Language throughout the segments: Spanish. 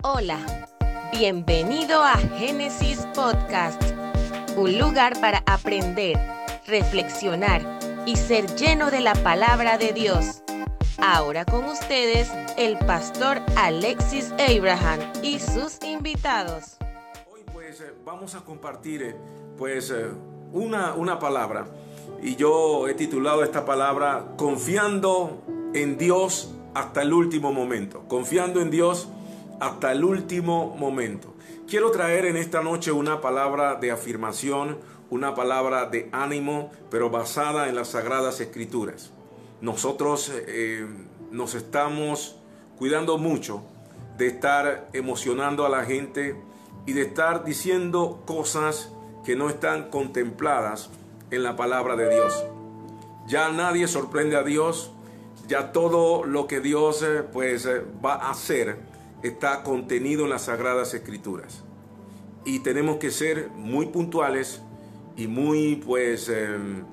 Hola, bienvenido a Génesis Podcast, un lugar para aprender, reflexionar y ser lleno de la palabra de Dios. Ahora con ustedes el pastor Alexis Abraham y sus invitados. Hoy pues eh, vamos a compartir eh, pues eh, una, una palabra y yo he titulado esta palabra Confiando en Dios hasta el último momento. Confiando en Dios hasta el último momento. Quiero traer en esta noche una palabra de afirmación, una palabra de ánimo, pero basada en las sagradas escrituras. Nosotros eh, nos estamos cuidando mucho de estar emocionando a la gente y de estar diciendo cosas que no están contempladas en la palabra de Dios. Ya nadie sorprende a Dios, ya todo lo que Dios eh, pues eh, va a hacer está contenido en las sagradas escrituras. Y tenemos que ser muy puntuales y muy pues em,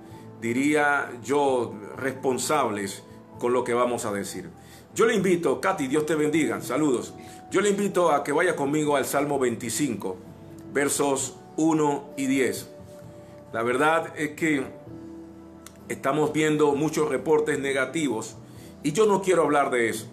diría yo responsables con lo que vamos a decir. Yo le invito, Katy, Dios te bendiga, saludos. Yo le invito a que vaya conmigo al Salmo 25, versos 1 y 10. La verdad es que estamos viendo muchos reportes negativos y yo no quiero hablar de eso.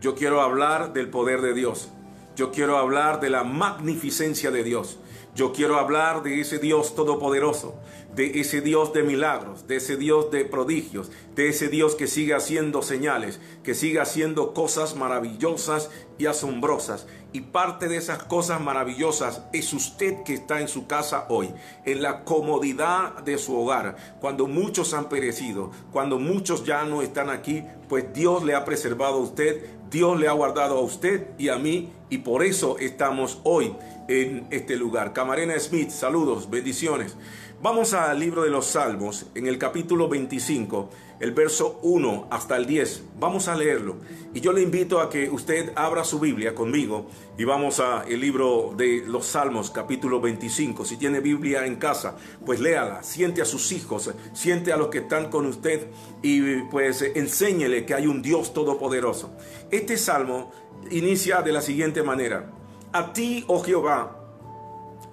Yo quiero hablar del poder de Dios. Yo quiero hablar de la magnificencia de Dios. Yo quiero hablar de ese Dios todopoderoso, de ese Dios de milagros, de ese Dios de prodigios, de ese Dios que sigue haciendo señales, que sigue haciendo cosas maravillosas y asombrosas. Y parte de esas cosas maravillosas es usted que está en su casa hoy, en la comodidad de su hogar. Cuando muchos han perecido, cuando muchos ya no están aquí, pues Dios le ha preservado a usted, Dios le ha guardado a usted y a mí, y por eso estamos hoy en este lugar. Camarena Smith, saludos, bendiciones. Vamos al libro de los Salmos, en el capítulo 25, el verso 1 hasta el 10. Vamos a leerlo. Y yo le invito a que usted abra su Biblia conmigo y vamos a el libro de los Salmos, capítulo 25. Si tiene Biblia en casa, pues léala, siente a sus hijos, siente a los que están con usted y pues enséñele que hay un Dios todopoderoso. Este salmo inicia de la siguiente manera. A ti, oh Jehová,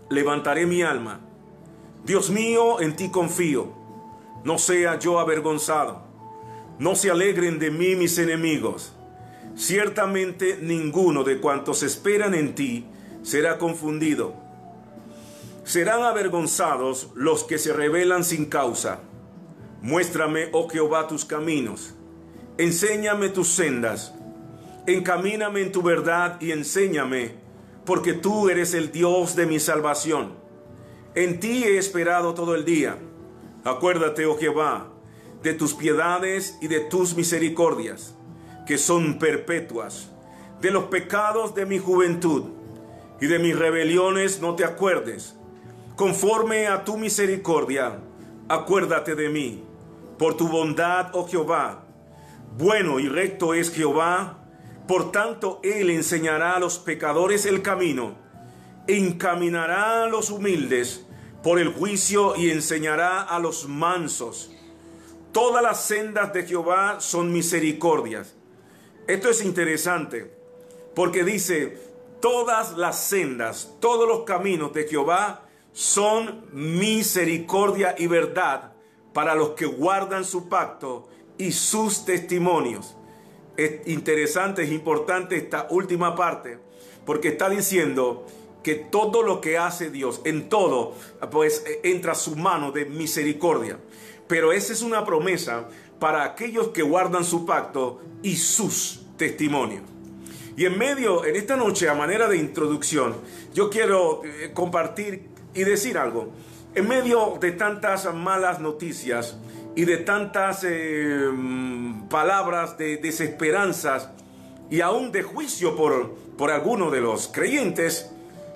levantaré mi alma. Dios mío, en ti confío. No sea yo avergonzado. No se alegren de mí mis enemigos. Ciertamente ninguno de cuantos esperan en ti será confundido. Serán avergonzados los que se rebelan sin causa. Muéstrame, oh Jehová, tus caminos. Enséñame tus sendas. Encamíname en tu verdad y enséñame porque tú eres el Dios de mi salvación. En ti he esperado todo el día. Acuérdate, oh Jehová, de tus piedades y de tus misericordias, que son perpetuas, de los pecados de mi juventud y de mis rebeliones no te acuerdes. Conforme a tu misericordia, acuérdate de mí. Por tu bondad, oh Jehová, bueno y recto es Jehová, por tanto, Él enseñará a los pecadores el camino, encaminará a los humildes por el juicio y enseñará a los mansos. Todas las sendas de Jehová son misericordias. Esto es interesante porque dice, todas las sendas, todos los caminos de Jehová son misericordia y verdad para los que guardan su pacto y sus testimonios. Es interesante, es importante esta última parte, porque está diciendo que todo lo que hace Dios, en todo, pues entra su mano de misericordia. Pero esa es una promesa para aquellos que guardan su pacto y sus testimonios. Y en medio, en esta noche, a manera de introducción, yo quiero eh, compartir y decir algo. En medio de tantas malas noticias, y de tantas eh, palabras de desesperanzas y aún de juicio por, por algunos de los creyentes,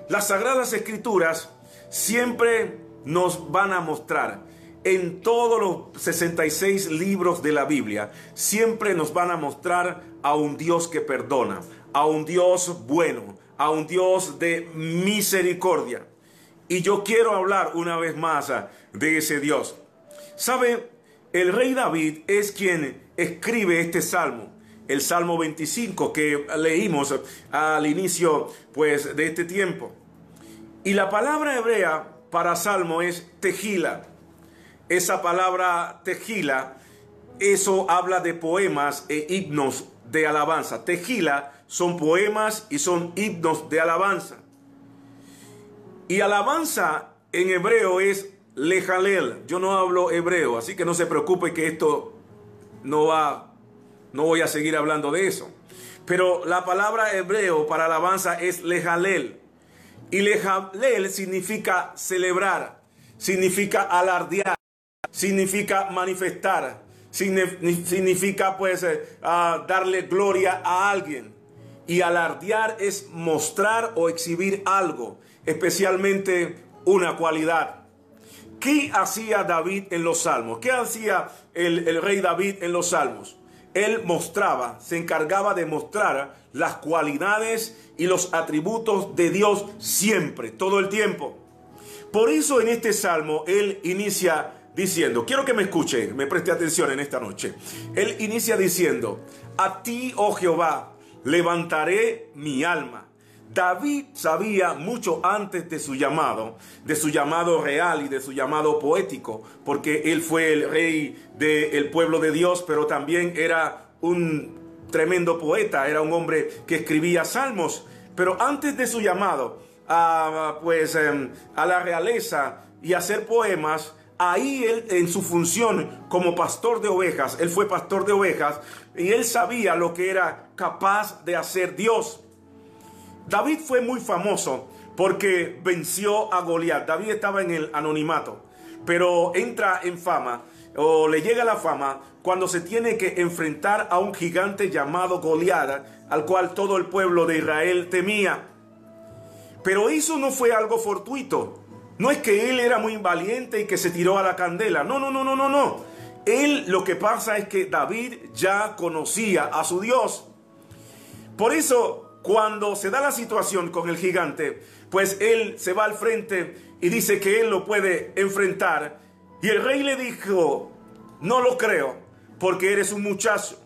las sagradas escrituras siempre nos van a mostrar en todos los 66 libros de la Biblia, siempre nos van a mostrar a un Dios que perdona, a un Dios bueno, a un Dios de misericordia. Y yo quiero hablar una vez más de ese Dios. ¿Sabe? El rey David es quien escribe este salmo. el Salmo 25 que leímos al inicio pues de este tiempo. Y la palabra hebrea para salmo es tejila. Esa palabra tejila, eso habla de poemas e himnos de alabanza. Tejila son poemas y son himnos de alabanza. Y alabanza en hebreo es lejalel. Yo no hablo hebreo, así que no se preocupe que esto no va, no voy a seguir hablando de eso. Pero la palabra hebreo para alabanza es lejalel. Y lejalel significa celebrar, significa alardear, significa manifestar, significa pues eh, darle gloria a alguien. Y alardear es mostrar o exhibir algo, especialmente una cualidad. ¿Qué hacía David en los salmos? ¿Qué hacía el, el, rey David en los salmos? Él mostraba, se encargaba de mostrar las cualidades y los atributos de Dios siempre, todo el tiempo. Por eso en este salmo él inicia diciendo, quiero que me escuche, me preste atención en esta noche. Él inicia diciendo, a ti, oh Jehová, levantaré mi alma. David sabía mucho antes de su llamado, de su llamado real y de su llamado poético, porque él fue el rey del pueblo de Dios, pero también era un tremendo poeta, era un hombre que escribía salmos, pero antes de su llamado a, pues, em, a la realeza y hacer poemas, ahí él en su función como pastor de ovejas, él fue pastor de ovejas y él sabía lo que era capaz de hacer Dios. David fue muy famoso porque venció a Goliat. David estaba en el anonimato, pero entra en fama o le llega la fama cuando se tiene que enfrentar a un gigante llamado Goliat, al cual todo el pueblo de Israel temía. Pero eso no fue algo fortuito. No es que él era muy valiente y que se tiró a la candela. No, no, no, no, no, no. Él lo que pasa es que David ya conocía a su Dios. Por eso, cuando se da la situación con el gigante, pues él se va al frente y dice que él lo puede enfrentar. Y el rey le dijo, no lo creo, porque eres un muchacho.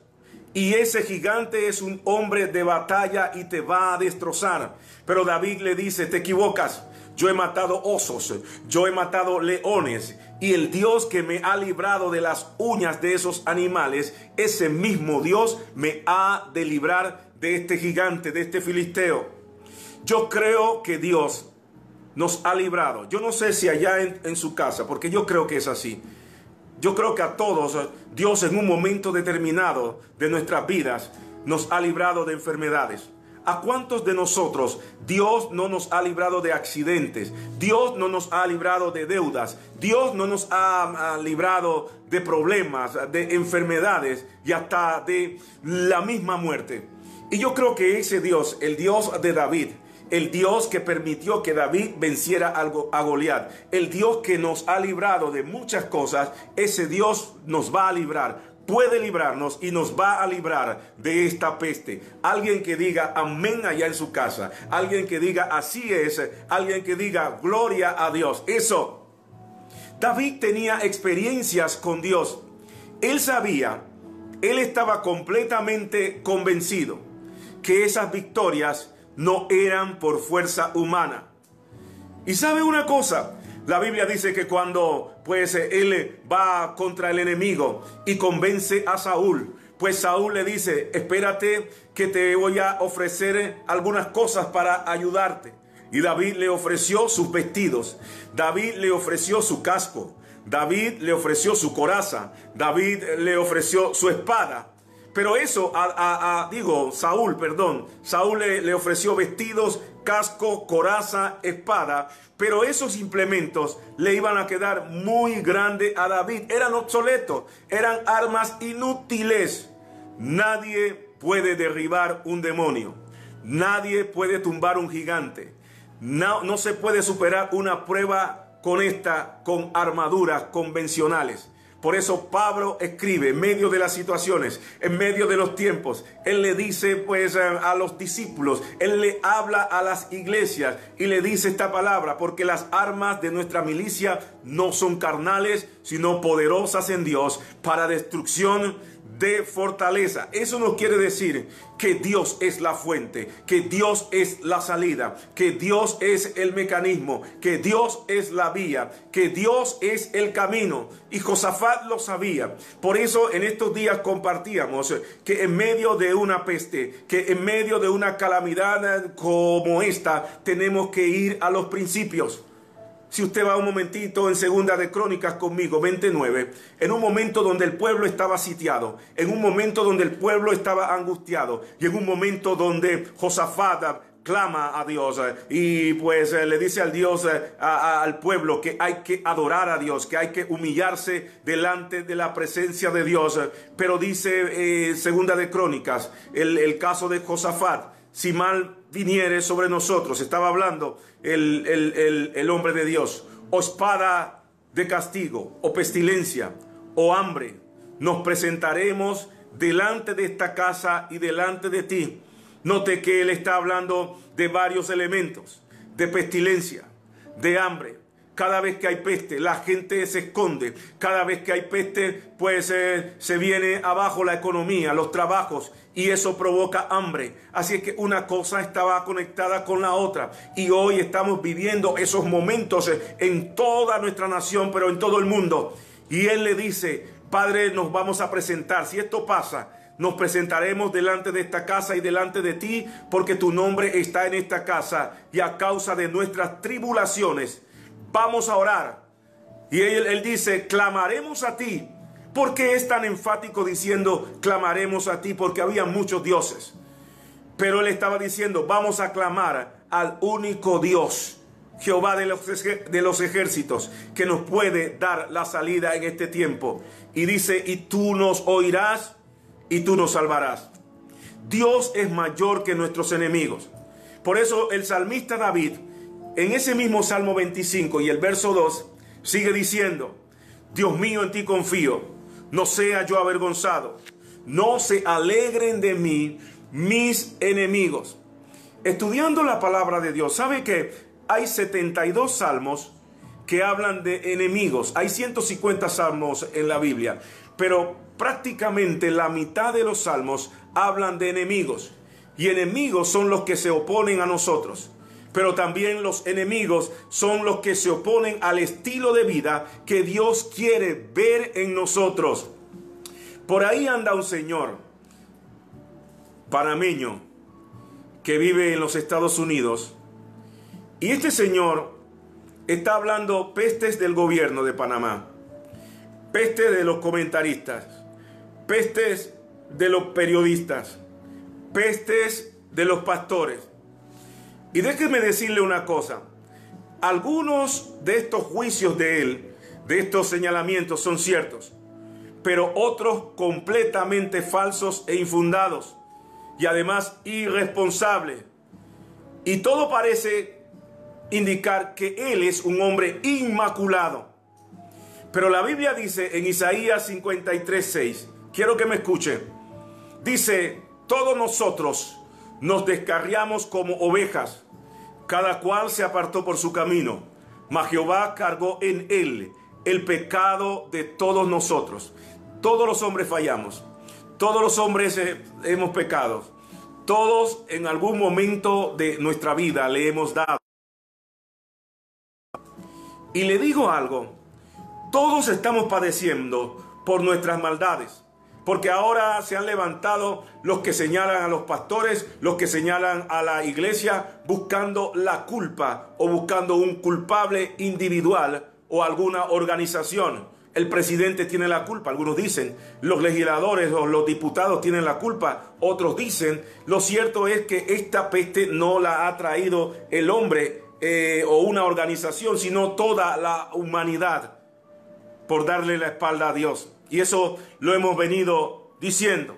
Y ese gigante es un hombre de batalla y te va a destrozar. Pero David le dice, te equivocas. Yo he matado osos, yo he matado leones, y el Dios que me ha librado de las uñas de esos animales, ese mismo Dios me ha de librar de este gigante, de este filisteo. Yo creo que Dios nos ha librado. Yo no sé si allá en, su casa, porque yo creo que es así. Yo creo que a todos Dios en un momento determinado de nuestras vidas nos ha librado de enfermedades. ¿A cuántos de nosotros Dios no nos ha librado de accidentes? Dios no nos ha librado de deudas. Dios no nos ha, librado de problemas, de enfermedades y hasta de la misma muerte. Y yo creo que ese Dios, el Dios de David, el Dios que permitió que David venciera a Goliat, el Dios que nos ha librado de muchas cosas, ese Dios nos va a librar puede librarnos y nos va a librar de esta peste. Alguien que diga amén allá en su casa. Alguien que diga así es. Alguien que diga gloria a Dios. Eso. David tenía experiencias con Dios. Él sabía, él estaba completamente convencido que esas victorias no eran por fuerza humana. Y sabe una cosa, la Biblia dice que cuando pues él va contra el enemigo y convence a Saúl, pues Saúl le dice, espérate que te voy a ofrecer algunas cosas para ayudarte. Y David le ofreció sus vestidos, David le ofreció su casco, David le ofreció su coraza, David le ofreció su espada. Pero eso, a, digo, Saúl, perdón, Saúl le, le ofreció vestidos, casco, coraza, espada, pero esos implementos le iban a quedar muy grande a David. Eran obsoletos, eran armas inútiles. Nadie puede derribar un demonio. Nadie puede tumbar un gigante. No, no se puede superar una prueba con esta, con armaduras convencionales. Por eso Pablo escribe en medio de las situaciones, en medio de los tiempos. Él le dice pues a los discípulos, él le habla a las iglesias y le dice esta palabra, porque las armas de nuestra milicia no son carnales, sino poderosas en Dios para destrucción de fortaleza. Eso no quiere decir que Dios es la fuente, que Dios es la salida, que Dios es el mecanismo, que Dios es la vía, que Dios es el camino. Y Josafat lo sabía. Por eso en estos días compartíamos que en medio de una peste, que en medio de una calamidad como esta, tenemos que ir a los principios. Si usted va un momentito en Segunda de Crónicas conmigo, 29, en un momento donde el pueblo estaba sitiado, en un momento donde el pueblo estaba angustiado y en un momento donde Josafat clama a Dios eh, y pues eh, le dice al Dios, eh, al pueblo que hay que adorar a Dios, que hay que humillarse delante de la presencia de Dios. Pero dice Segunda de Crónicas, el, el caso de Josafat, si mal viniere sobre nosotros, estaba hablando el, el, hombre de Dios, o espada de castigo, o pestilencia, o hambre, nos presentaremos delante de esta casa y delante de ti. Note que él está hablando de varios elementos, de pestilencia, de hambre, cada vez que hay peste, la gente se esconde. Cada vez que hay peste, pues eh, se viene abajo la economía, los trabajos, y eso provoca hambre. Así es que una cosa estaba conectada con la otra. Y hoy estamos viviendo esos momentos eh, en toda nuestra nación, pero en todo el mundo. Y él le dice, Padre, nos vamos a presentar. Si esto pasa, nos presentaremos delante de esta casa y delante de ti, porque tu nombre está en esta casa. Y a causa de nuestras tribulaciones, vamos a orar. Y él, dice, clamaremos a ti. ¿Por qué es tan enfático diciendo, clamaremos a ti? Porque había muchos dioses. Pero él estaba diciendo, vamos a clamar al único Dios, Jehová de los, de los ejércitos, que nos puede dar la salida en este tiempo. Y dice, y tú nos oirás y tú nos salvarás. Dios es mayor que nuestros enemigos. Por eso el salmista David en ese mismo Salmo 25 y el verso 2 sigue diciendo, Dios mío, en ti confío, no sea yo avergonzado, no se alegren de mí mis enemigos. Estudiando la palabra de Dios, ¿sabe que hay 72 salmos que hablan de enemigos? Hay 150 salmos en la Biblia, pero prácticamente la mitad de los salmos hablan de enemigos. Y enemigos son los que se oponen a nosotros pero también los enemigos son los que se oponen al estilo de vida que Dios quiere ver en nosotros. Por ahí anda un señor panameño que vive en los Estados Unidos y este señor está hablando pestes del gobierno de Panamá, pestes de los comentaristas, pestes de los periodistas, pestes de los pastores. Y déjeme decirle una cosa. Algunos de estos juicios de él, de estos señalamientos, son ciertos, pero otros completamente falsos e infundados, y además irresponsables. Y todo parece indicar que él es un hombre inmaculado. Pero la Biblia dice en Isaías 53, 6, quiero que me escuche, dice, todos nosotros nos descarriamos como ovejas, cada cual se apartó por su camino, mas Jehová cargó en él el pecado de todos nosotros. Todos los hombres fallamos, todos los hombres eh, hemos pecado, todos en algún momento de nuestra vida le hemos dado. Y le digo algo, todos estamos padeciendo por nuestras maldades. Porque ahora se han levantado los que señalan a los pastores, los que señalan a la iglesia, buscando la culpa o buscando un culpable individual o alguna organización. El presidente tiene la culpa, algunos dicen, los legisladores o los diputados tienen la culpa, otros dicen, lo cierto es que esta peste no la ha traído el hombre eh, o una organización, sino toda la humanidad por darle la espalda a Dios. Y eso lo hemos venido diciendo.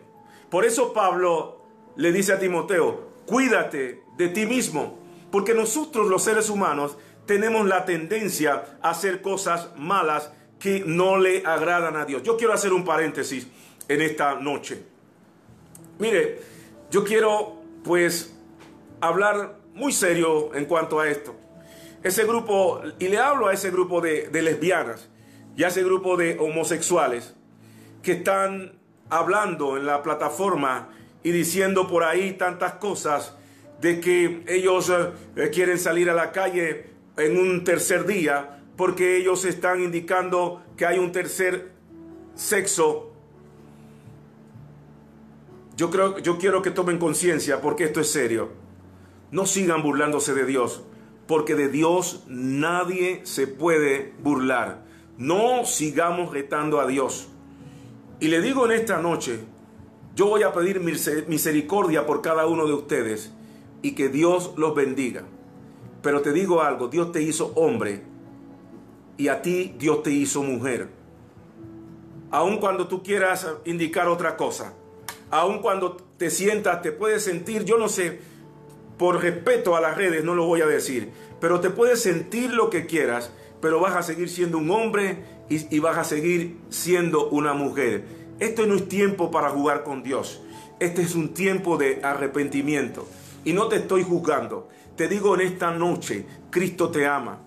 Por eso Pablo le dice a Timoteo, cuídate de ti mismo, porque nosotros los seres humanos tenemos la tendencia a hacer cosas malas que no le agradan a Dios. Yo quiero hacer un paréntesis en esta noche. Mire, yo quiero pues hablar muy serio en cuanto a esto. Ese grupo, y le hablo a ese grupo de, lesbianas y a ese grupo de homosexuales, que están hablando en la plataforma y diciendo por ahí tantas cosas de que ellos eh, quieren salir a la calle en un tercer día porque ellos están indicando que hay un tercer sexo. Yo creo, yo quiero que tomen conciencia porque esto es serio. No sigan burlándose de Dios, porque de Dios nadie se puede burlar. No sigamos retando a Dios. Y le digo en esta noche, yo voy a pedir misericordia por cada uno de ustedes y que Dios los bendiga. Pero te digo algo, Dios te hizo hombre y a ti Dios te hizo mujer. Aun cuando tú quieras indicar otra cosa, aun cuando te sientas, te puedes sentir, yo no sé, por respeto a las redes no lo voy a decir, pero te puedes sentir lo que quieras, pero vas a seguir siendo un hombre y, vas a seguir siendo una mujer. Esto no es tiempo para jugar con Dios. Este es un tiempo de arrepentimiento. Y no te estoy juzgando. Te digo en esta noche, Cristo te ama.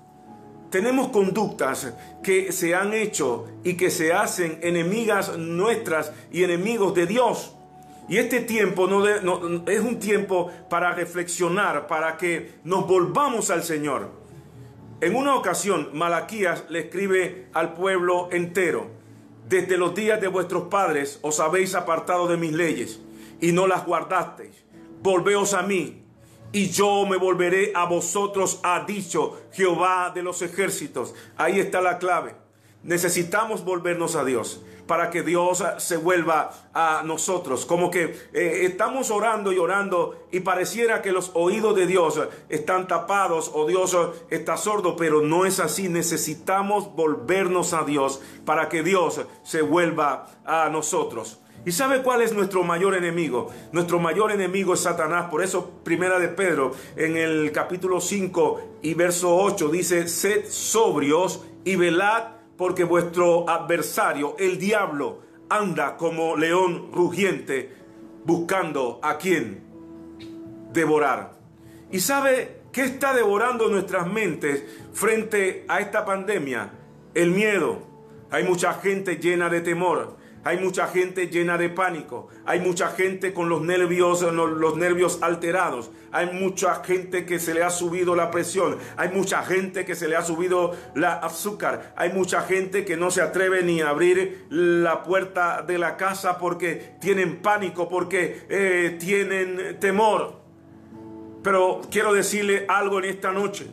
Tenemos conductas que se han hecho y que se hacen enemigas nuestras y enemigos de Dios. Y este tiempo no, es un tiempo para reflexionar, para que nos volvamos al Señor. En una ocasión, Malaquías le escribe al pueblo entero, desde los días de vuestros padres os habéis apartado de mis leyes y no las guardasteis. Volveos a mí y yo me volveré a vosotros, ha dicho Jehová de los ejércitos. Ahí está la clave. Necesitamos volvernos a Dios para que Dios se vuelva a nosotros. Como que eh, estamos orando y orando y pareciera que los oídos de Dios están tapados o Dios está sordo, pero no es así. Necesitamos volvernos a Dios para que Dios se vuelva a nosotros. ¿Y sabe cuál es nuestro mayor enemigo? Nuestro mayor enemigo es Satanás. Por eso, primera de Pedro, en el capítulo 5 y verso 8, dice, sed sobrios y velad porque vuestro adversario, el diablo, anda como león rugiente buscando a quien devorar. ¿Y sabe qué está devorando nuestras mentes frente a esta pandemia? El miedo. Hay mucha gente llena de temor. Hay mucha gente llena de pánico. Hay mucha gente con los nervios, los nervios alterados. Hay mucha gente que se le ha subido la presión. Hay mucha gente que se le ha subido la azúcar. Hay mucha gente que no se atreve ni a abrir la puerta de la casa porque tienen pánico, porque eh, tienen temor. Pero quiero decirle algo en esta noche.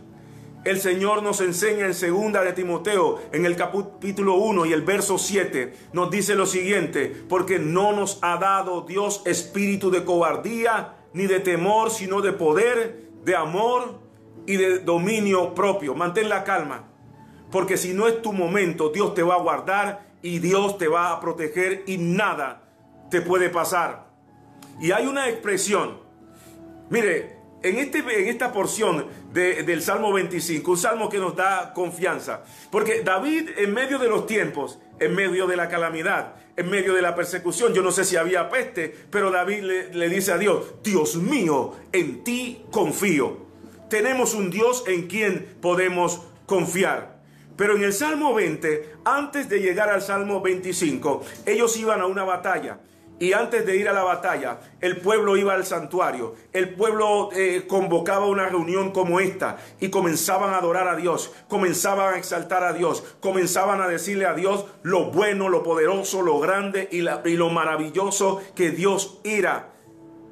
El Señor nos enseña en segunda de Timoteo, en el capítulo 1 y el verso 7, nos dice lo siguiente, porque no nos ha dado Dios espíritu de cobardía ni de temor, sino de poder, de amor y de dominio propio. Mantén la calma, porque si no es tu momento, Dios te va a guardar y Dios te va a proteger y nada te puede pasar. Y hay una expresión, mire, en, este, en esta porción del Salmo 25, un salmo que nos da confianza, porque David en medio de los tiempos, en medio de la calamidad, en medio de la persecución, yo no sé si había peste, pero David le, le dice a Dios, Dios mío, en ti confío. Tenemos un Dios en quien podemos confiar. Pero en el Salmo 20, antes de llegar al Salmo 25, ellos iban a una batalla. Y antes de ir a la batalla, el pueblo iba al santuario, el pueblo eh, convocaba una reunión como esta y comenzaban a adorar a Dios, comenzaban a exaltar a Dios, comenzaban a decirle a Dios lo bueno, lo poderoso, lo grande y, y lo maravilloso que Dios era.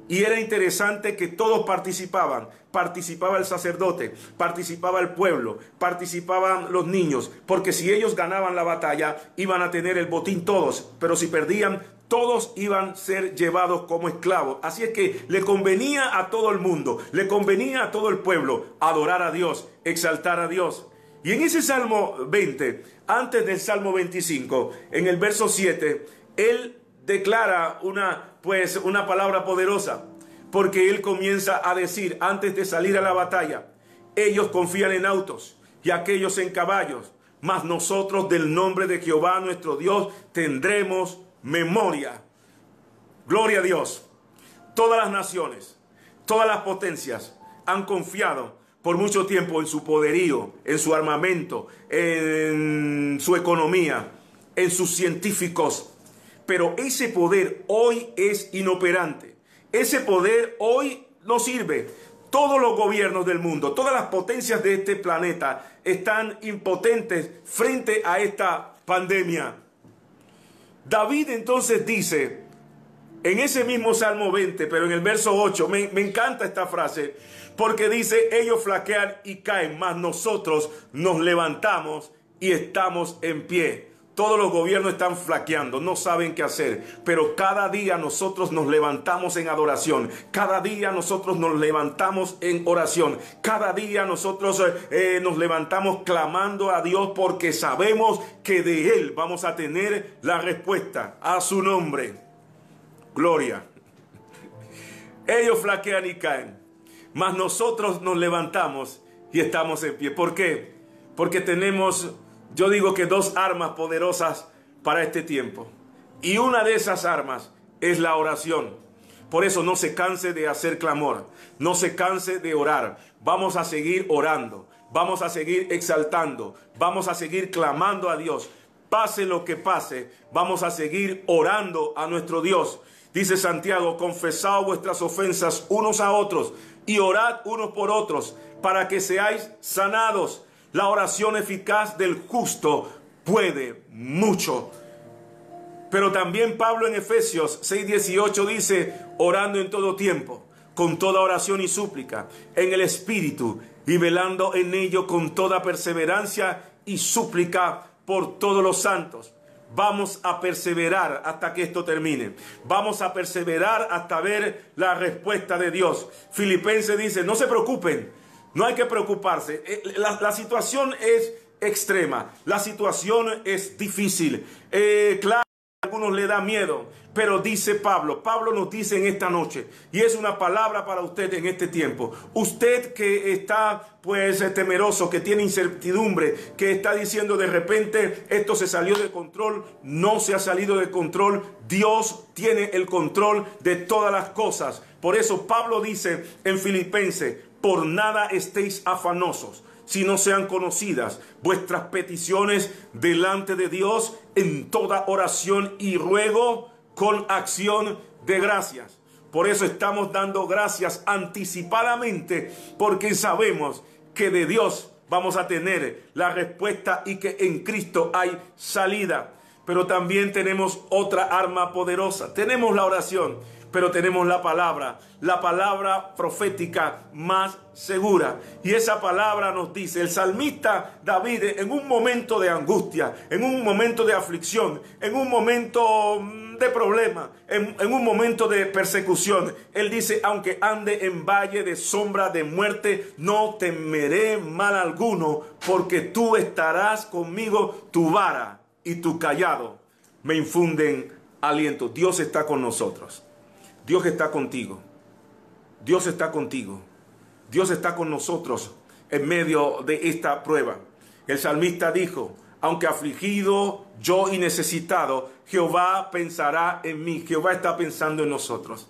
Y era interesante que todos participaban. Participaba el sacerdote, participaba el pueblo, participaban los niños, porque si ellos ganaban la batalla, iban a tener el botín todos, pero si perdían, todos iban a ser llevados como esclavos. Así es que le convenía a todo el mundo, le convenía a todo el pueblo adorar a Dios, exaltar a Dios. Y en ese Salmo 20, antes del Salmo 25, en el verso 7, él declara una pues una palabra poderosa, porque él comienza a decir antes de salir a la batalla, ellos confían en autos y aquellos en caballos, mas nosotros del nombre de Jehová nuestro Dios tendremos memoria. Gloria a Dios. Todas las naciones, todas las potencias han confiado por mucho tiempo en su poderío, en su armamento, en su economía, en sus científicos. pero ese poder hoy es inoperante. Ese poder hoy no sirve. Todos los gobiernos del mundo, todas las potencias de este planeta están impotentes frente a esta pandemia. David entonces dice, en ese mismo Salmo 20, pero en el verso 8, me, me, encanta esta frase, porque dice, ellos flaquean y caen, mas nosotros nos levantamos y estamos en pie. Todos los gobiernos están flaqueando, no saben qué hacer, pero cada día nosotros nos levantamos en adoración, cada día nosotros nos levantamos en oración, cada día nosotros eh, nos levantamos clamando a Dios porque sabemos que de Él vamos a tener la respuesta a su nombre. Gloria. Ellos flaquean y caen, mas nosotros nos levantamos y estamos en pie. ¿Por qué? Porque tenemos yo digo que dos armas poderosas para este tiempo. Y una de esas armas es la oración. Por eso no se canse de hacer clamor, no se canse de orar. Vamos a seguir orando, vamos a seguir exaltando, vamos a seguir clamando a Dios. Pase lo que pase, vamos a seguir orando a nuestro Dios. Dice Santiago, confesad vuestras ofensas unos a otros y orad unos por otros para que seáis sanados. La oración eficaz del justo puede mucho. Pero también Pablo en Efesios 6:18 dice, orando en todo tiempo, con toda oración y súplica, en el Espíritu, y velando en ello con toda perseverancia y súplica por todos los santos. Vamos a perseverar hasta que esto termine. Vamos a perseverar hasta ver la respuesta de Dios. Filipenses dice, no se preocupen no hay que preocuparse. Eh, la, situación es extrema. La situación es difícil. Eh, claro, a algunos le da miedo. Pero dice Pablo, Pablo nos dice en esta noche, y es una palabra para usted en este tiempo. Usted que está pues temeroso, que tiene incertidumbre, que está diciendo de repente esto se salió de control, no se ha salido de control. Dios tiene el control de todas las cosas. Por eso Pablo dice en Filipenses, por nada estéis afanosos, si no sean conocidas vuestras peticiones delante de Dios en toda oración y ruego con acción de gracias. Por eso estamos dando gracias anticipadamente, porque sabemos que de Dios vamos a tener la respuesta y que en Cristo hay salida. Pero también tenemos otra arma poderosa. Tenemos la oración pero tenemos la palabra, la palabra profética más segura. Y esa palabra nos dice, el salmista David en un momento de angustia, en un momento de aflicción, en un momento mm, de problema, en, en, un momento de persecución. Él dice, aunque ande en valle de sombra de muerte, no temeré mal alguno, porque tú estarás conmigo, tu vara y tu callado me infunden aliento. Dios está con nosotros. Dios está contigo. Dios está contigo. Dios está con nosotros en medio de esta prueba. El salmista dijo, aunque afligido yo y necesitado, Jehová pensará en mí. Jehová está pensando en nosotros.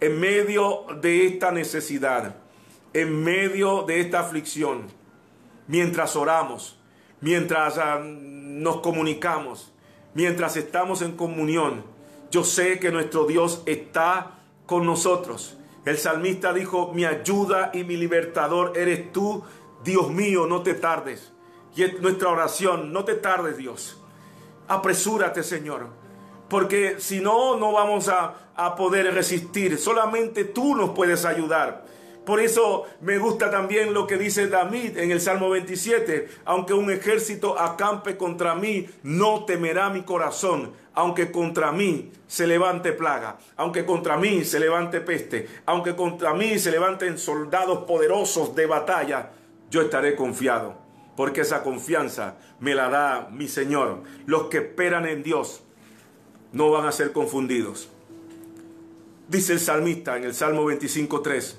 En medio de esta necesidad, en medio de esta aflicción, mientras oramos, mientras ah, nos comunicamos, mientras estamos en comunión, yo sé que nuestro Dios está con nosotros. El salmista dijo, mi ayuda y mi libertador eres tú, Dios mío, no te tardes. Y es nuestra oración, no te tardes Dios. Apresúrate Señor, porque si no, no vamos a, a poder resistir. Solamente tú nos puedes ayudar. Por eso me gusta también lo que dice David en el Salmo 27. Aunque un ejército acampe contra mí, no temerá mi corazón. Aunque contra mí se levante plaga, aunque contra mí se levante peste, aunque contra mí se levanten soldados poderosos de batalla, yo estaré confiado, porque esa confianza me la da mi Señor. Los que esperan en Dios no van a ser confundidos. Dice el salmista en el Salmo 25.3,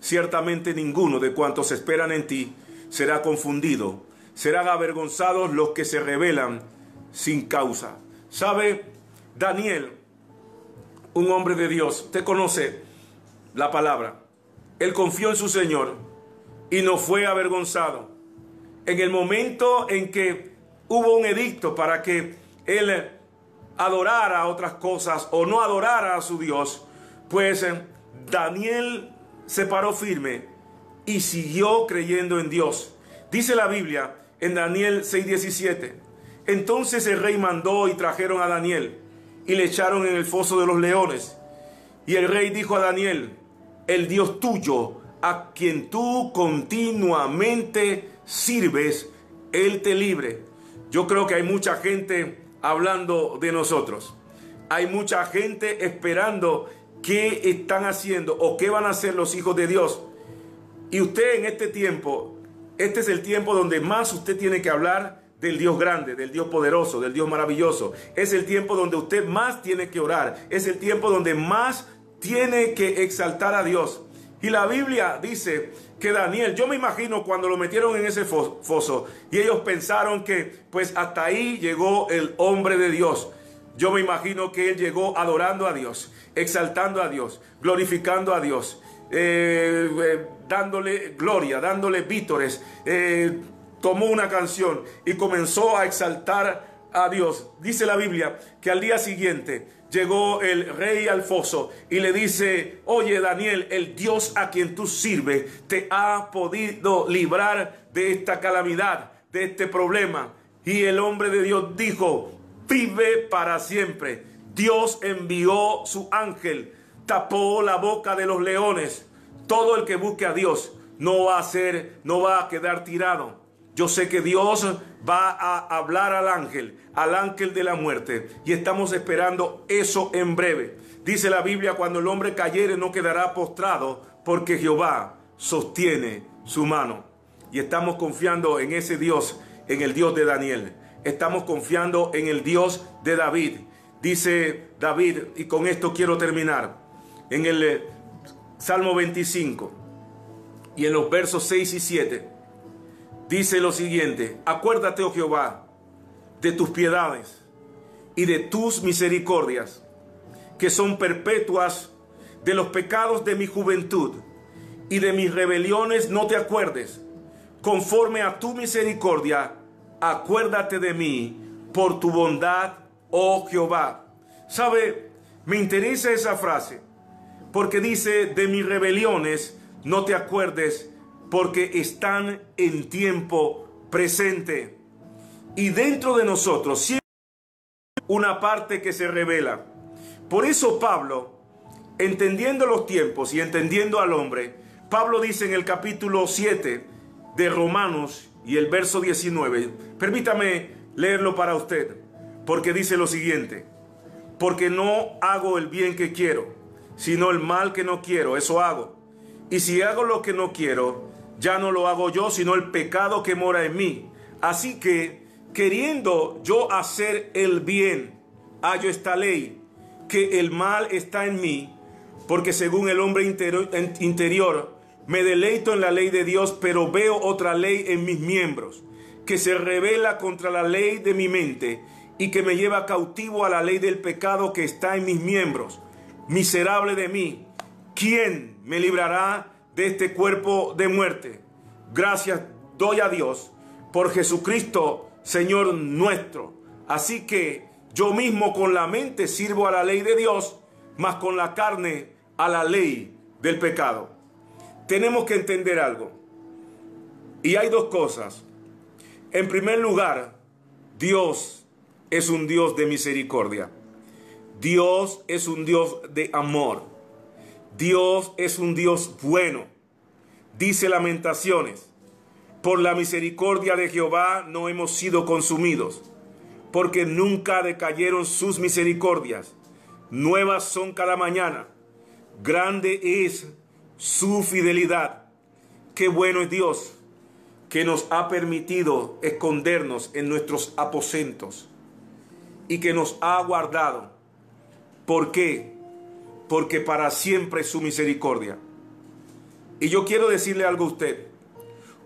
Ciertamente ninguno de cuantos esperan en ti será confundido. Serán avergonzados los que se rebelan sin causa. ¿Sabe? Daniel, un hombre de Dios, te conoce la palabra. Él confió en su Señor y no fue avergonzado. En el momento en que hubo un edicto para que él adorara otras cosas o no adorara a su Dios, pues eh, Daniel se paró firme y siguió creyendo en Dios. Dice la Biblia en Daniel 6:17. Entonces el rey mandó y trajeron a Daniel y le echaron en el foso de los leones. Y el rey dijo a Daniel, el Dios tuyo, a quien tú continuamente sirves, Él te libre. Yo creo que hay mucha gente hablando de nosotros. Hay mucha gente esperando qué están haciendo o qué van a hacer los hijos de Dios. Y usted en este tiempo, este es el tiempo donde más usted tiene que hablar del Dios grande, del Dios poderoso, del Dios maravilloso. Es el tiempo donde usted más tiene que orar. Es el tiempo donde más tiene que exaltar a Dios. Y la Biblia dice que Daniel, yo me imagino cuando lo metieron en ese foso y ellos pensaron que pues hasta ahí llegó el hombre de Dios. Yo me imagino que él llegó adorando a Dios, exaltando a Dios, glorificando a Dios, eh, eh, dándole gloria, dándole vítores. Eh, tomó una canción y comenzó a exaltar a Dios. Dice la Biblia que al día siguiente llegó el rey al foso y le dice, oye Daniel, el Dios a quien tú sirves te ha podido librar de esta calamidad, de este problema. Y el hombre de Dios dijo, vive para siempre. Dios envió su ángel, tapó la boca de los leones. Todo el que busque a Dios no va a ser, no va a quedar tirado. Yo sé que Dios va a hablar al ángel, al ángel de la muerte, y estamos esperando eso en breve. Dice la Biblia, cuando el hombre cayere no quedará postrado, porque Jehová sostiene su mano. Y estamos confiando en ese Dios, en el Dios de Daniel. Estamos confiando en el Dios de David. Dice David, y con esto quiero terminar, en el eh, Salmo 25 y en los versos 6 y 7 dice lo siguiente, acuérdate, oh Jehová, de tus piedades y de tus misericordias, que son perpetuas de los pecados de mi juventud y de mis rebeliones no te acuerdes. Conforme a tu misericordia, acuérdate de mí por tu bondad, oh Jehová. ¿Sabe? Me interesa esa frase, porque dice, de mis rebeliones no te acuerdes porque están en tiempo presente. Y dentro de nosotros siempre una parte que se revela. Por eso Pablo, entendiendo los tiempos y entendiendo al hombre, Pablo dice en el capítulo 7 de Romanos y el verso 19, permítame leerlo para usted, porque dice lo siguiente, porque no hago el bien que quiero, sino el mal que no quiero, eso hago. Y si hago lo que no quiero, ya no lo hago yo, sino el pecado que mora en mí. Así que, queriendo yo hacer el bien, hallo esta ley, que el mal está en mí, porque según el hombre interior, me deleito en la ley de Dios, pero veo otra ley en mis miembros, que se revela contra la ley de mi mente y que me lleva cautivo a la ley del pecado que está en mis miembros. Miserable de mí, ¿quién me librará de este cuerpo de muerte. Gracias doy a Dios por Jesucristo, Señor nuestro. Así que yo mismo con la mente sirvo a la ley de Dios, mas con la carne a la ley del pecado. Tenemos que entender algo. Y hay dos cosas. En primer lugar, Dios es un Dios de misericordia. Dios es un Dios de amor. Dios es un Dios bueno. Dice Lamentaciones, por la misericordia de Jehová no hemos sido consumidos, porque nunca decayeron sus misericordias. Nuevas son cada mañana. Grande es su fidelidad. Qué bueno es Dios que nos ha permitido escondernos en nuestros aposentos y que nos ha guardado. ¿Por qué? porque para siempre su misericordia. Y yo quiero decirle algo a usted.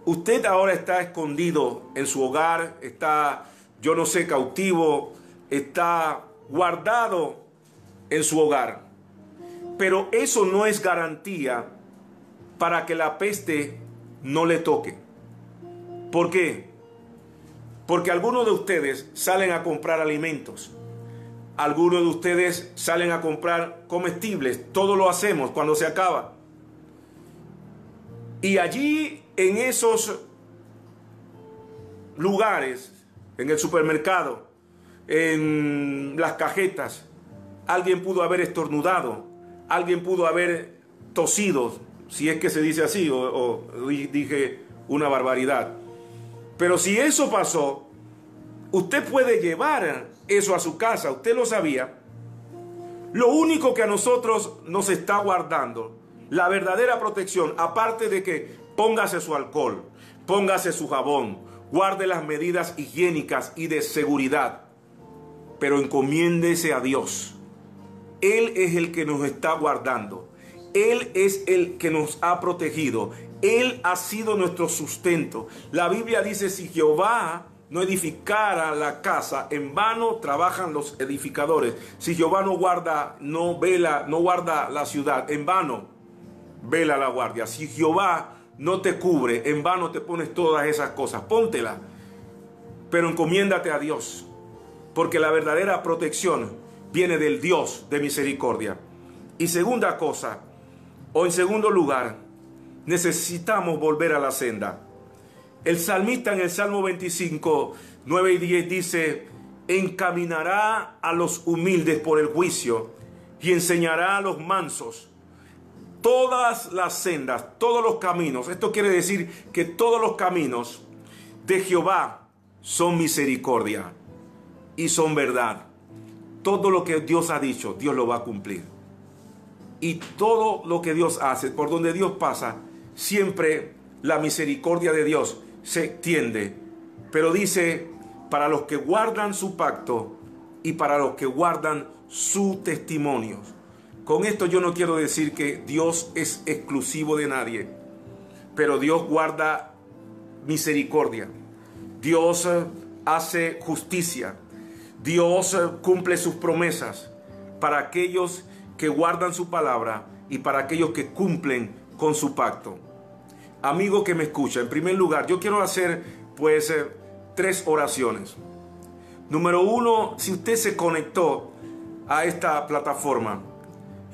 Usted ahora está escondido en su hogar, está, yo no sé, cautivo, está guardado en su hogar. Pero eso no es garantía para que la peste no le toque. ¿Por qué? Porque algunos de ustedes salen a comprar alimentos Algunos de ustedes salen a comprar comestibles, todo lo hacemos cuando se acaba. Y allí en esos lugares, en el supermercado, en las cajetas, alguien pudo haber estornudado, alguien pudo haber tosido, si es que se dice así, o, o dije una barbaridad. Pero si eso pasó, usted puede llevar eso a su casa, usted lo sabía. Lo único que a nosotros nos está guardando, la verdadera protección, aparte de que póngase su alcohol, póngase su jabón, guarde las medidas higiénicas y de seguridad, pero encomiéndese a Dios. Él es el que nos está guardando. Él es el que nos ha protegido. Él ha sido nuestro sustento. La Biblia dice, si Jehová no edificara la casa, en vano trabajan los edificadores. Si Jehová no guarda, no vela, no guarda la ciudad, en vano vela la guardia. Si Jehová no te cubre, en vano te pones todas esas cosas. Póntela, pero encomiéndate a Dios, porque la verdadera protección viene del Dios de misericordia. Y segunda cosa, o en segundo lugar, necesitamos volver a la senda. El salmista en el Salmo 25, 9 y 10 dice, encaminará a los humildes por el juicio y enseñará a los mansos todas las sendas, todos los caminos. Esto quiere decir que todos los caminos de Jehová son misericordia y son verdad. Todo lo que Dios ha dicho, Dios lo va a cumplir. Y todo lo que Dios hace, por donde Dios pasa, siempre la misericordia de Dios se extiende. Pero dice, para los que guardan su pacto y para los que guardan sus testimonios. Con esto yo no quiero decir que Dios es exclusivo de nadie, pero Dios guarda misericordia. Dios eh, hace justicia. Dios eh, cumple sus promesas para aquellos que guardan su palabra y para aquellos que cumplen con su pacto. Amigo que me escucha, en primer lugar, yo quiero hacer pues eh, tres oraciones. Número uno, si usted se conectó a esta plataforma,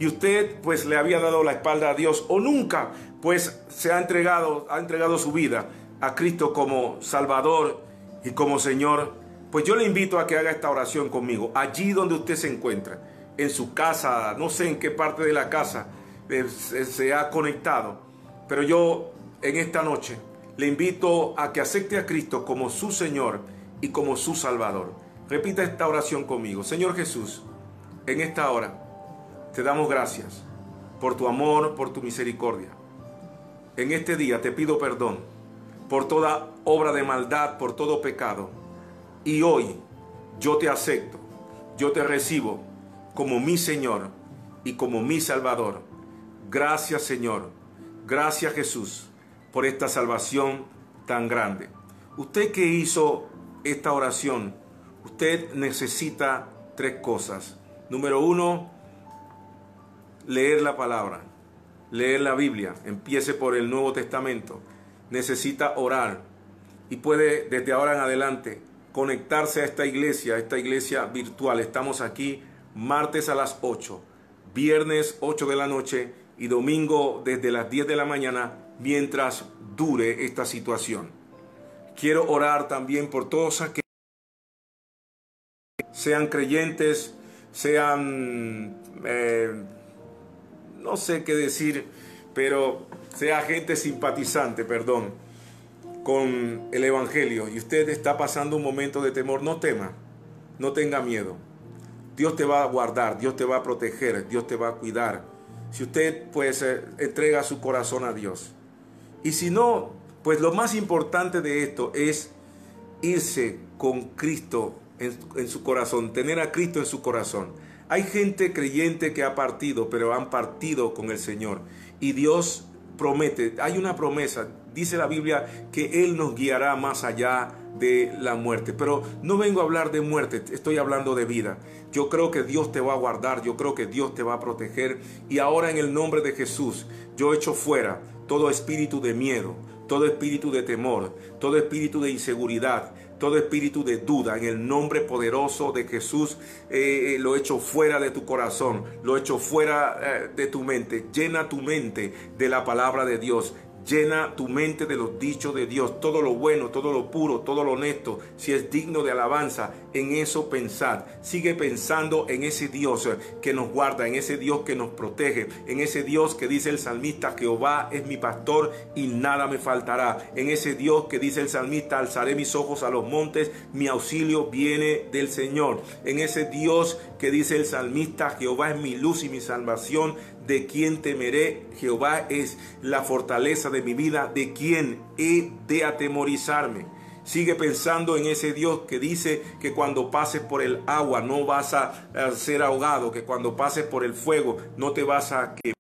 y usted pues le había dado la espalda a Dios o nunca pues se ha entregado, ha entregado su vida a Cristo como Salvador y como Señor, pues yo le invito a que haga esta oración conmigo, allí donde usted se encuentra, en su casa, no sé en qué parte de la casa eh, se ha conectado, pero yo en esta noche le invito a que acepte a Cristo como su Señor y como su Salvador. Repita esta oración conmigo. Señor Jesús, en esta hora te damos gracias por tu amor, por tu misericordia. En este día te pido perdón por toda obra de maldad, por todo pecado. Y hoy yo te acepto, yo te recibo como mi Señor y como mi Salvador. Gracias Señor, gracias Jesús por esta salvación tan grande. Usted que hizo esta oración, usted necesita tres cosas. Número uno, leer la palabra, leer la Biblia, empiece por el Nuevo Testamento, necesita orar y puede desde ahora en adelante conectarse a esta iglesia, a esta iglesia virtual. Estamos aquí martes a las 8, viernes 8 de la noche y domingo desde las 10 de la mañana mientras dure esta situación. Quiero orar también por todos aquellos sean creyentes, sean eh, no sé qué decir, pero sea gente simpatizante, perdón, con el Evangelio y usted está pasando un momento de temor, no tema, no tenga miedo. Dios te va a guardar, Dios te va a proteger, Dios te va a cuidar. Si usted pues eh, entrega su corazón a Dios. Y si no, pues lo más importante de esto es irse con Cristo en, en su corazón, tener a Cristo en su corazón. Hay gente creyente que ha partido, pero han partido con el Señor. Y Dios promete, hay una promesa, dice la Biblia, que Él nos guiará más allá de la muerte. Pero no vengo a hablar de muerte, estoy hablando de vida. Yo creo que Dios te va a guardar, yo creo que Dios te va a proteger. Y ahora en el nombre de Jesús, yo echo fuera todo espíritu de miedo, todo espíritu de temor, todo espíritu de inseguridad, todo espíritu de duda, en el nombre poderoso de Jesús, eh, lo echo fuera de tu corazón, lo echo fuera eh, de tu mente. Llena tu mente de la palabra de Dios. Llena tu mente de los dichos de Dios, todo lo bueno, todo lo puro, todo lo honesto, si es digno de alabanza, en eso pensad. Sigue pensando en ese Dios que nos guarda, en ese Dios que nos protege, en ese Dios que dice el salmista, Jehová es mi pastor y nada me faltará. En ese Dios que dice el salmista, alzaré mis ojos a los montes, mi auxilio viene del Señor. En ese Dios que dice el salmista, Jehová es mi luz y mi salvación, de quien temeré, Jehová es la fortaleza de mi vida, de quien he de atemorizarme. Sigue pensando en ese Dios que dice que cuando pases por el agua no vas a, ser ahogado, que cuando pases por el fuego no te vas a quemar,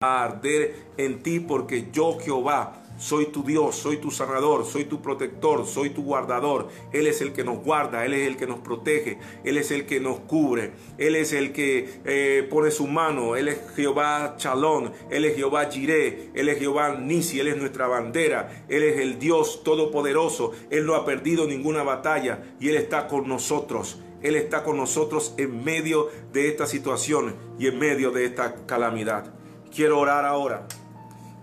a arder en ti, porque yo Jehová soy tu Dios, soy tu sanador, soy tu protector, soy tu guardador. Él es el que nos guarda, Él es el que nos protege, Él es el que nos cubre, Él es el que eh, pone su mano, Él es Jehová Chalón, Él es Jehová Jiré, Él es Jehová Nisi, Él es nuestra bandera, Él es el Dios todopoderoso, Él no ha perdido ninguna batalla y Él está con nosotros. Él está con nosotros en medio de esta situación y en medio de esta calamidad. Quiero orar ahora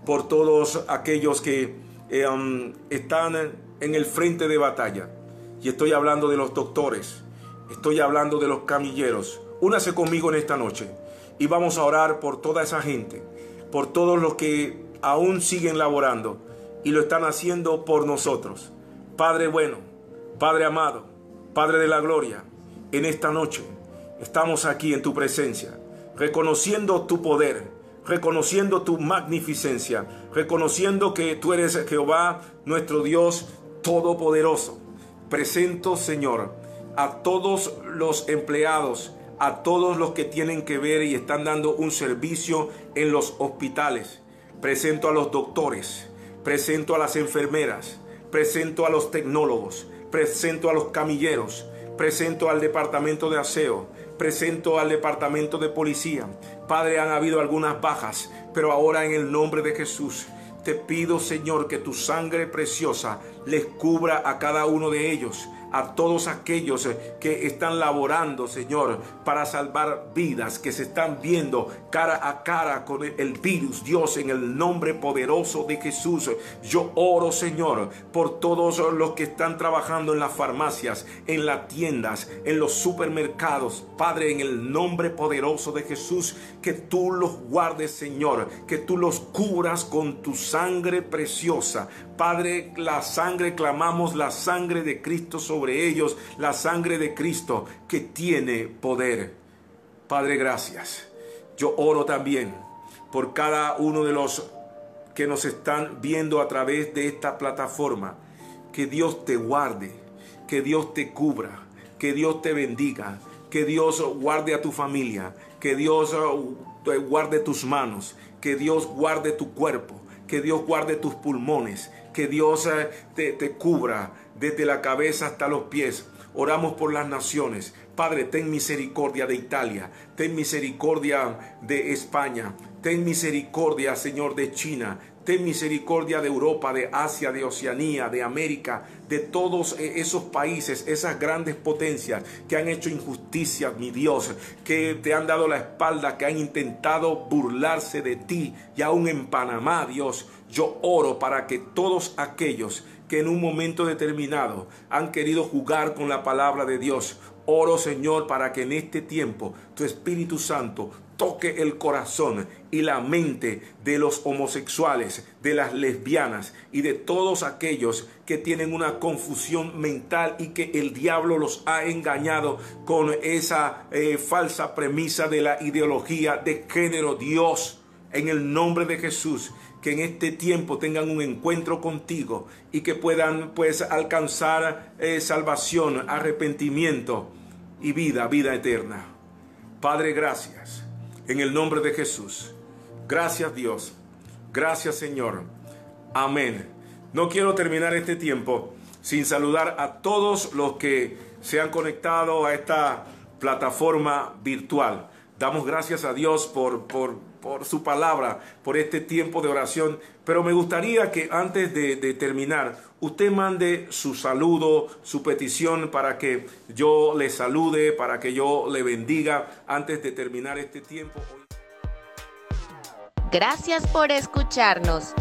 por todos aquellos que eh, están en el frente de batalla. Y estoy hablando de los doctores, estoy hablando de los camilleros. Únase conmigo en esta noche y vamos a orar por toda esa gente, por todos los que aún siguen laborando y lo están haciendo por nosotros. Padre bueno, Padre amado, Padre de la gloria, en esta noche estamos aquí en tu presencia, reconociendo tu poder reconociendo tu magnificencia, reconociendo que tú eres Jehová, nuestro Dios todopoderoso. Presento, Señor, a todos los empleados, a todos los que tienen que ver y están dando un servicio en los hospitales. Presento a los doctores, presento a las enfermeras, presento a los tecnólogos, presento a los camilleros, presento al departamento de aseo, presento al departamento de policía. Padre, han habido algunas bajas, pero ahora en el nombre de Jesús te pido, Señor, que tu sangre preciosa les cubra a cada uno de ellos a todos aquellos eh, que están laborando, Señor, para salvar vidas, que se están viendo cara a cara con el virus. Dios, en el nombre poderoso de Jesús, yo oro, Señor, por todos los que están trabajando en las farmacias, en las tiendas, en los supermercados. Padre, en el nombre poderoso de Jesús, que tú los guardes, Señor, que tú los cubras con tu sangre preciosa. Padre, la sangre, clamamos la sangre de Cristo sobre ellos, la sangre de Cristo que tiene poder. Padre, gracias. Yo oro también por cada uno de los que nos están viendo a través de esta plataforma. Que Dios te guarde, que Dios te cubra, que Dios te bendiga, que Dios guarde a tu familia, que Dios uh, guarde tus manos, que Dios guarde tu cuerpo, que Dios guarde tus pulmones, que Dios eh, te, te cubra desde la cabeza hasta los pies. Oramos por las naciones. Padre, ten misericordia de Italia, ten misericordia de España, ten misericordia, Señor, de China, Ten misericordia de Europa, de Asia, de Oceanía, de América, de todos eh, esos países, esas grandes potencias que han hecho injusticia, mi Dios, que te han dado la espalda, que han intentado burlarse de ti. Y aún en Panamá, Dios, yo oro para que todos aquellos que en un momento determinado han querido jugar con la palabra de Dios, oro Señor para que en este tiempo tu Espíritu Santo toque el corazón y la mente de los homosexuales, de las lesbianas y de todos aquellos que tienen una confusión mental y que el diablo los ha engañado con esa eh, falsa premisa de la ideología de género. Dios, en el nombre de Jesús, que en este tiempo tengan un encuentro contigo y que puedan pues alcanzar eh, salvación, arrepentimiento y vida, vida eterna. Padre, gracias en el nombre de Jesús. Gracias Dios. Gracias Señor. Amén. No quiero terminar este tiempo sin saludar a todos los que se han conectado a esta plataforma virtual. Damos gracias a Dios por, por por su palabra, por este tiempo de oración. Pero me gustaría que antes de, terminar, usted mande su saludo, su petición para que yo le salude, para que yo le bendiga antes de terminar este tiempo. Gracias por escucharnos.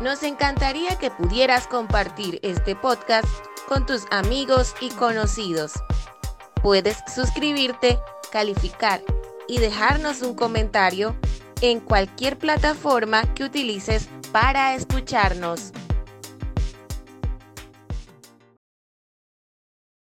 Nos encantaría que pudieras compartir este podcast con tus amigos y conocidos. Puedes suscribirte, calificar y dejarnos un comentario en cualquier plataforma que utilices para escucharnos.